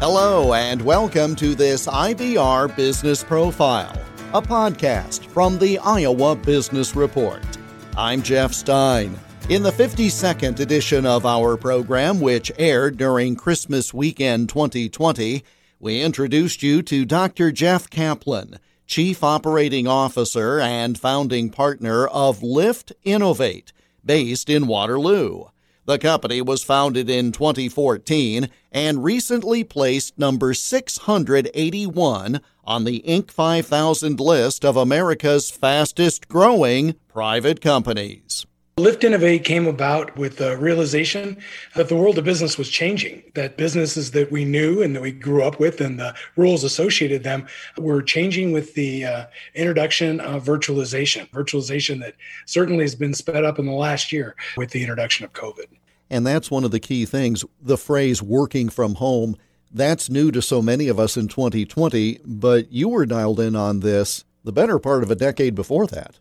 Hello, and welcome to this IBR Business Profile, a podcast from the Iowa Business Report. I'm Jeff Stein. In the 52nd edition of our program, which aired during Christmas weekend 2020, we introduced you to Dr. Jeff Kaplan, Chief Operating Officer and founding partner of Lift Innovate, based in Waterloo. The company was founded in 2014 and recently placed number 681 on the Inc. 5000 list of America's fastest growing private companies. Lift Innovate came about with the realization that the world of business was changing, that businesses that we knew and that we grew up with and the rules associated them were changing with the uh, introduction of virtualization, virtualization that certainly has been sped up in the last year with the introduction of COVID. And that's one of the key things the phrase working from home. That's new to so many of us in 2020, but you were dialed in on this the better part of a decade before that.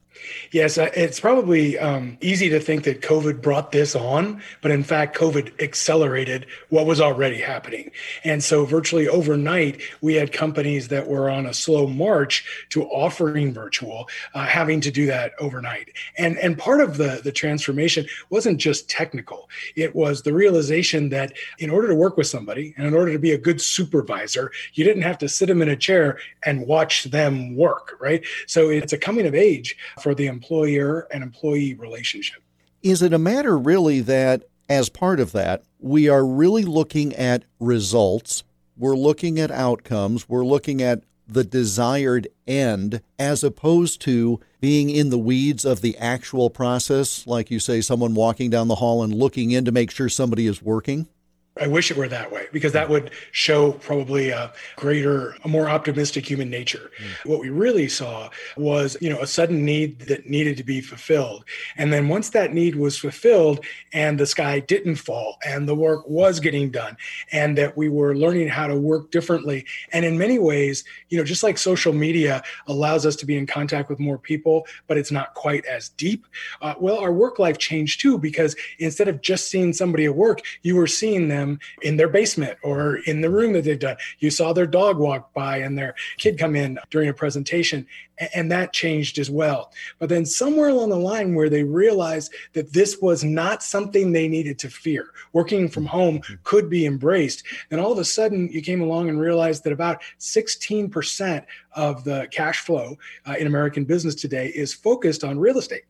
Yes, uh, it's probably um, easy to think that COVID brought this on, but in fact, COVID accelerated what was already happening. And so, virtually overnight, we had companies that were on a slow march to offering virtual, uh, having to do that overnight. And and part of the the transformation wasn't just technical; it was the realization that in order to work with somebody and in order to be a good supervisor, you didn't have to sit them in a chair and watch them work. Right. So it's a coming of age for for the employer and employee relationship. Is it a matter really that, as part of that, we are really looking at results? We're looking at outcomes. We're looking at the desired end as opposed to being in the weeds of the actual process, like you say, someone walking down the hall and looking in to make sure somebody is working? I wish it were that way because that would show probably a greater, a more optimistic human nature. Mm. What we really saw was, you know, a sudden need that needed to be fulfilled. And then once that need was fulfilled and the sky didn't fall and the work was getting done and that we were learning how to work differently. And in many ways, you know, just like social media allows us to be in contact with more people, but it's not quite as deep. Uh, well, our work life changed too because instead of just seeing somebody at work, you were seeing them them in their basement or in the room that they've done. You saw their dog walk by and their kid come in during a presentation, and that changed as well. But then somewhere along the line where they realized that this was not something they needed to fear, working from home could be embraced, And all of a sudden you came along and realized that about 16% of the cash flow uh, in American business today is focused on real estate.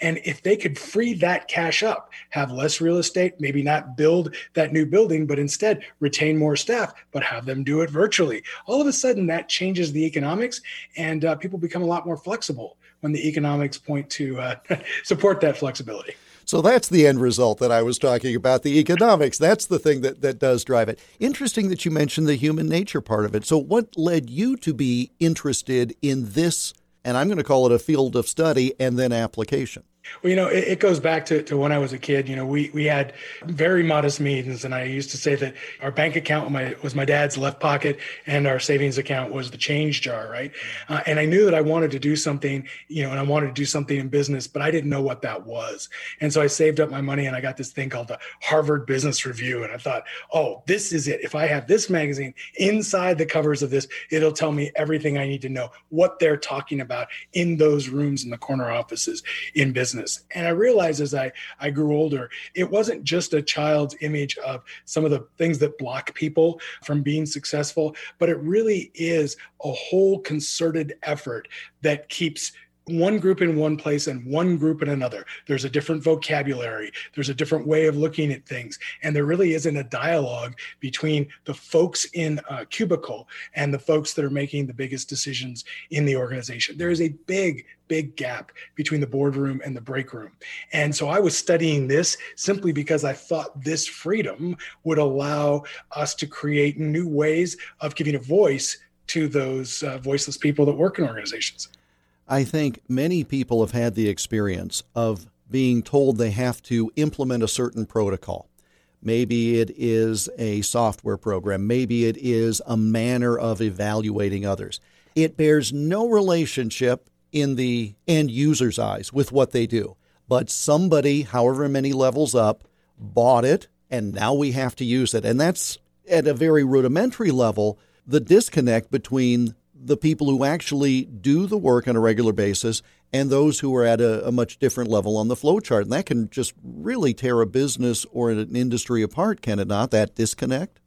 And if they could free that cash up, have less real estate, maybe not build that new building, but instead retain more staff, but have them do it virtually, all of a sudden that changes the economics and uh, people become a lot more flexible when the economics point to uh, support that flexibility. So that's the end result that I was talking about the economics. That's the thing that, that does drive it. Interesting that you mentioned the human nature part of it. So, what led you to be interested in this and I'm going to call it a field of study and then application. Well, you know, it, it, goes back to, to when I was a kid. You know, we we had very modest means, and I used to say that our bank account was my, was my dad's left pocket, and our savings account was the change jar, right? Uh, and I knew that I wanted to do something, you know, and I wanted to do something in business, but I didn't know what that was. And so I saved up my money, and I got this thing called the Harvard Business Review, and I thought, oh, this is it. If I have this magazine inside the covers of this, it'll tell me everything I need to know, what they're talking about in those rooms in the corner offices in business business. And I realized as I, I grew older, it wasn't just a child's image of some of the things that block people from being successful, but it really is a whole concerted effort that keeps one group in one place and one group in another. There's a different vocabulary, there's a different way of looking at things. And there really isn't a dialogue between the folks in a cubicle and the folks that are making the biggest decisions in the organization. There is a big, big gap between the boardroom and the break room. And so I was studying this simply because I thought this freedom would allow us to create new ways of giving a voice to those uh, voiceless people that work in organizations. I think many people have had the experience of being told they have to implement a certain protocol. Maybe it is a software program, maybe it is a manner of evaluating others. It bears no relationship in the end user's eyes with what they do. But somebody, however many levels up, bought it, and now we have to use it. And that's at a very rudimentary level, the disconnect between the people who actually do the work on a regular basis and those who are at a, a much different level on the flow chart. And that can just really tear a business or an industry apart, can it not? That disconnect?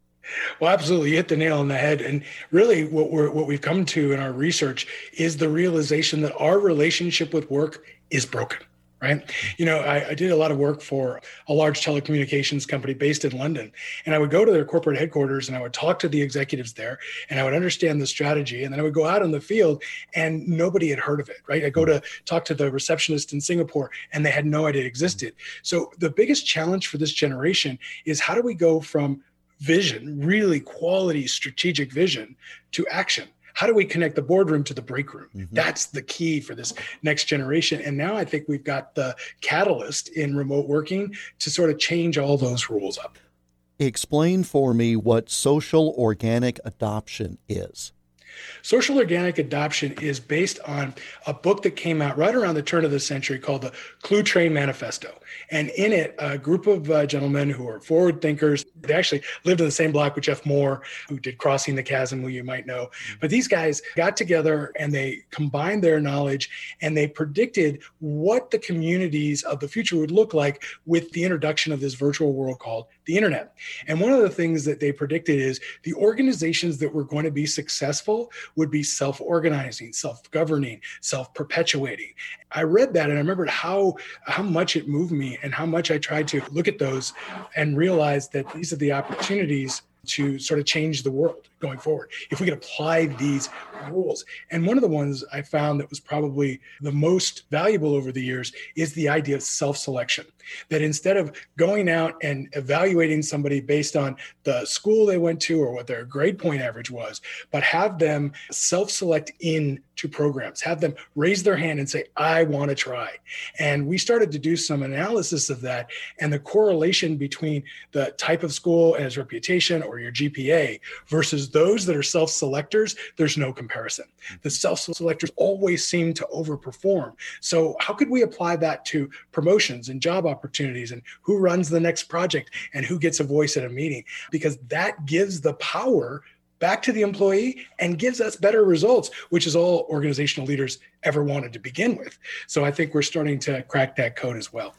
Well, absolutely, you hit the nail on the head. And really, what we're what we've come to in our research is the realization that our relationship with work is broken right? You know, I, I, did a lot of work for a large telecommunications company based in London. And I would go to their corporate headquarters and I would talk to the executives there and I would understand the strategy. And then I would go out in the field and nobody had heard of it, right? I go to talk to the receptionist in Singapore and they had no idea it existed. So the biggest challenge for this generation is how do we go from vision, really quality strategic vision, to action? How do we connect the boardroom to the break room? Mm-hmm. That's the key for this next generation. And now I think we've got the catalyst in remote working to sort of change all those rules up. Explain for me what social organic adoption is. Social organic adoption is based on a book that came out right around the turn of the century called the Cluetrain Manifesto. And in it, a group of uh, gentlemen who are forward thinkers, they actually lived in the same block with Jeff Moore, who did Crossing the Chasm, who you might know. But these guys got together and they combined their knowledge and they predicted what the communities of the future would look like with the introduction of this virtual world called the internet. And one of the things that they predicted is the organizations that were going to be successful would be self organizing, self governing, self perpetuating. I read that and I remembered how how much it moved me and how much I tried to look at those and realize that these are the opportunities to sort of change the world going forward if we could apply these rules. And one of the ones I found that was probably the most valuable over the years is the idea of self selection. That instead of going out and evaluating somebody based on the school they went to or what their grade point average was, but have them self select in to programs, have them raise their hand and say, I want to try. And we started to do some analysis of that and the correlation between the type of school and its reputation or your GPA versus those that are self selectors, there's no comparison. The mm-hmm. self selectors always seem to overperform. So, how could we apply that to promotions and job opportunities and who runs the next project and who gets a voice at a meeting? Because that gives the power back to the employee and gives us better results, which is all organizational leaders ever wanted to begin with. So I think we're starting to crack that code as well.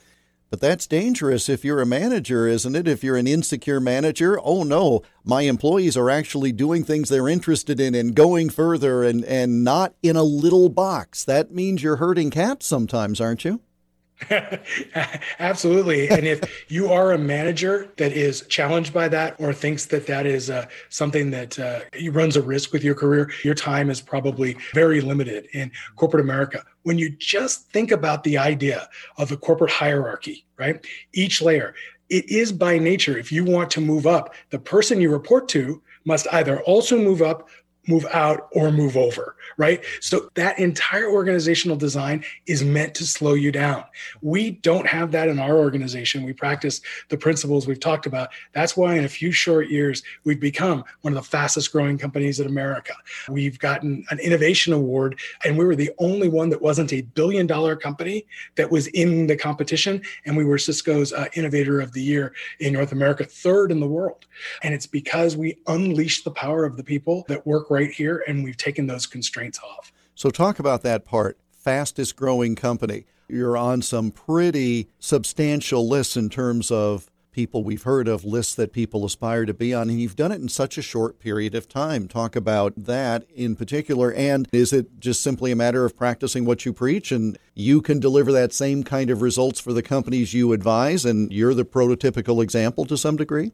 But that's dangerous if you're a manager, isn't it? If you're an insecure manager, oh no, my employees are actually doing things they're interested in and going further and, and not in a little box. That means you're hurting cats sometimes, aren't you? Absolutely. And if you are a manager that is challenged by that or thinks that that is uh, something that uh, runs a risk with your career, your time is probably very limited in corporate America. When you just think about the idea of the corporate hierarchy, right? Each layer, it is by nature, if you want to move up, the person you report to must either also move up move out or move over, right? So that entire organizational design is meant to slow you down. We don't have that in our organization. We practice the principles we've talked about. That's why in a few short years, we've become one of the fastest growing companies in America. We've gotten an innovation award, and we were the only one that wasn't a billion dollar company that was in the competition. And we were Cisco's uh, Innovator of the Year in North America, third in the world. And it's because we unleash the power of the people that work right here, and we've taken those constraints off. So, talk about that part fastest growing company. You're on some pretty substantial lists in terms of people we've heard of, lists that people aspire to be on, and you've done it in such a short period of time. Talk about that in particular. And is it just simply a matter of practicing what you preach and you can deliver that same kind of results for the companies you advise, and you're the prototypical example to some degree?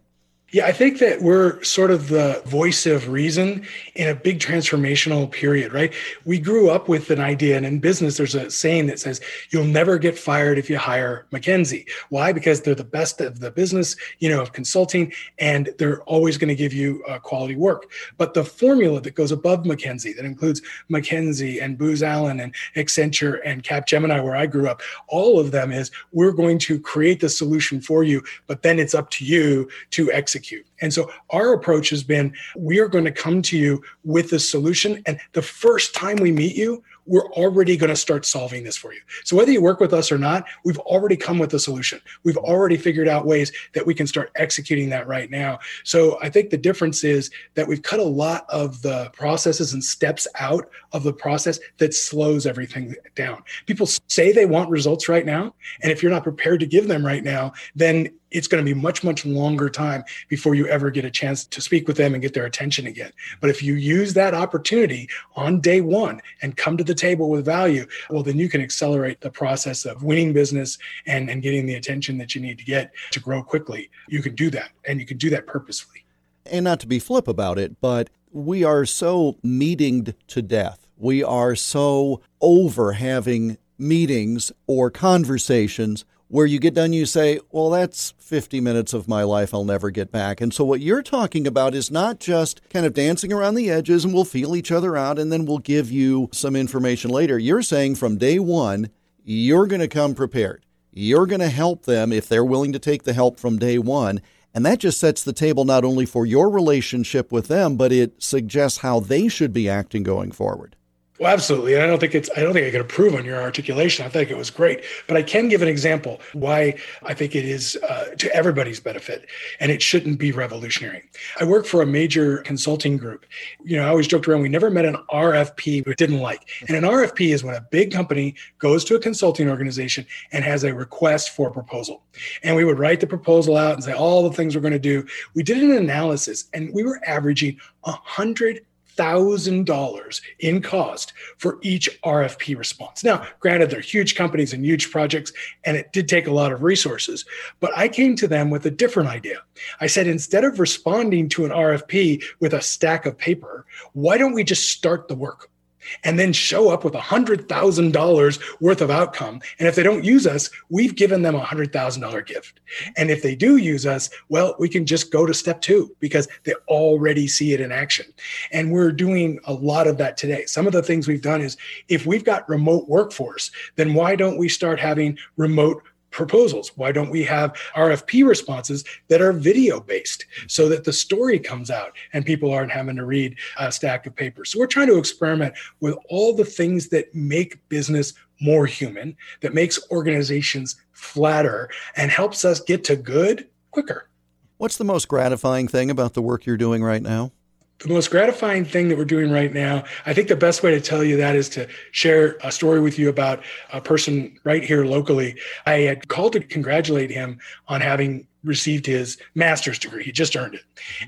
Yeah, I think that we're sort of the voice of reason in a big transformational period, right? We grew up with an idea, and in business, there's a saying that says, You'll never get fired if you hire McKinsey. Why? Because they're the best of the business, you know, of consulting, and they're always going to give you uh, quality work. But the formula that goes above McKinsey, that includes McKinsey and Booz Allen and Accenture and Capgemini, where I grew up, all of them is we're going to create the solution for you, but then it's up to you to execute execute. And so our approach has been we are going to come to you with a solution. And the first time we meet you, we're already going to start solving this for you. So whether you work with us or not, we've already come with a solution. We've already figured out ways that we can start executing that right now. So I think the difference is that we've cut a lot of the processes and steps out of the process that slows everything down. People say they want results right now, and if you're not prepared to give them right now, then it's going to be much much longer time before you ever get a chance to speak with them and get their attention again but if you use that opportunity on day one and come to the table with value well then you can accelerate the process of winning business and, and getting the attention that you need to get to grow quickly. You can do that and you can do that purposefully. And not to be flip about it but we are so meetinged to death. We are so over having meetings or conversations where you get done, you say, Well, that's 50 minutes of my life I'll never get back. And so, what you're talking about is not just kind of dancing around the edges and we'll feel each other out and then we'll give you some information later. You're saying from day one, you're going to come prepared. You're going to help them if they're willing to take the help from day one. And that just sets the table not only for your relationship with them, but it suggests how they should be acting going forward. Well, absolutely. And I don't think it's, I don't think I can approve on your articulation. I think it was great. But I can give an example why I think it is uh, to everybody's benefit and it shouldn't be revolutionary. I work for a major consulting group. You know, I always joked around, we never met an RFP we didn't like. And an RFP is when a big company goes to a consulting organization and has a request for a proposal. And we would write the proposal out and say all the things we're going to do. We did an analysis and we were averaging a hundred $1,000 in cost for each RFP response. Now, granted, they're huge companies and huge projects, and it did take a lot of resources, but I came to them with a different idea. I said, instead of responding to an RFP with a stack of paper, why don't we just start the work? And then show up with a $100,000 worth of outcome. And if they don't use us, we've given them a $100,000 gift. And if they do use us, well, we can just go to step two because they already see it in action. And we're doing a lot of that today. Some of the things we've done is if we've got remote workforce, then why don't we start having remote proposals? Why don't we have RFP responses that are video based so that the story comes out and people aren't having to read a stack of papers? So we're trying to experiment with all the things that make business more human, that makes organizations flatter and helps us get to good quicker. What's the most gratifying thing about the work you're doing right now? The most gratifying thing that we're doing right now, I think the best way to tell you that is to share a story with you about a person right here locally. I had called to congratulate him on having received his master's degree. He just earned it.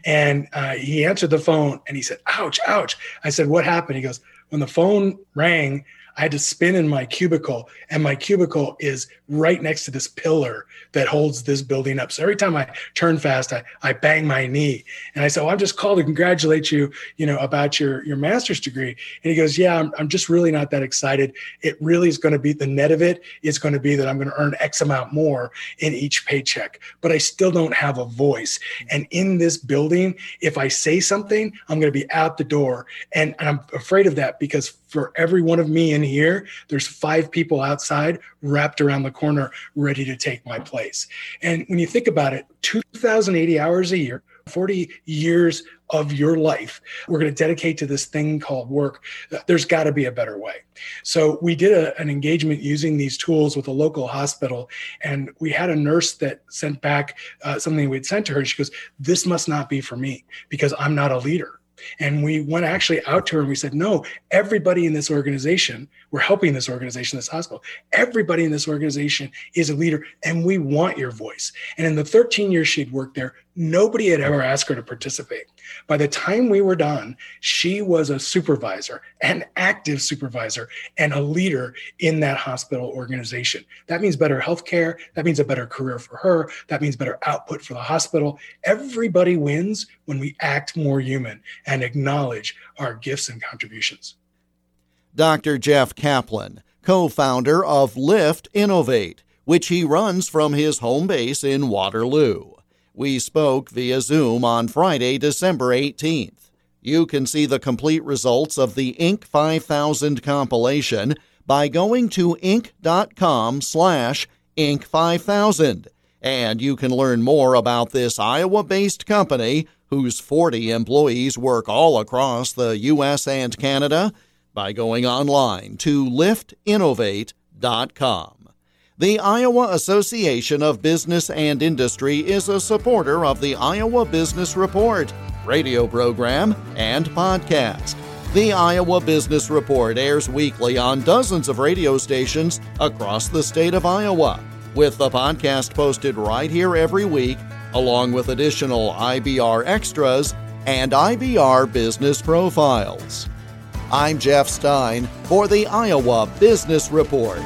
And uh, he answered the phone and he said, Ouch, ouch. I said, What happened? He goes, When the phone rang, I had to spin in my cubicle, and my cubicle is right next to this pillar that holds this building up. So every time I turn fast, I, I bang my knee. And I said, well, I'm just called to congratulate you, you know, about your, your master's degree. And he goes, yeah, I'm, I'm just really not that excited. It really is going to be the net of it is going to be that I'm going to earn X amount more in each paycheck, but I still don't have a voice. And in this building, if I say something, I'm going to be out the door. And, and I'm afraid of that because for every one of me in here, there's five people outside wrapped around the corner ready to take my place. And when you think about it, 2,080 hours a year, 40 years of your life we're going to dedicate to this thing called work. There's got to be a better way. So we did a, an engagement using these tools with a local hospital and we had a nurse that sent back uh, something we'd sent to her and she goes this must not be for me because i'm not a leader and we went actually out to her and we said, no, everybody in this organization, we're helping this organization, this hospital, everybody in this organization is a leader and we want your voice. And in the 13 years she'd worked there, nobody had ever asked her to participate. By the time we were done, she was a supervisor, an active supervisor, and a leader in that hospital organization. That means better health care. That means a better career for her. That means better output for the hospital. Everybody wins when we act more human and acknowledge our gifts and contributions. Dr. Jeff Kaplan, co founder of Lift Innovate, which he runs from his home base in Waterloo. We spoke via Zoom on Friday, December 18th. You can see the complete results of the Inc. 5000 compilation by going to inc.com slash Inc. 5000 And you can learn more about this Iowa based company, whose 40 employees work all across the U.S. and Canada, by going online to liftinnovate.com. The Iowa Association of Business and Industry is a supporter of the Iowa Business Report, radio program, and podcast. The Iowa Business Report airs weekly on dozens of radio stations across the state of Iowa, with the podcast posted right here every week, along with additional IBR extras and IBR business profiles. I'm Jeff Stein for the Iowa Business Report.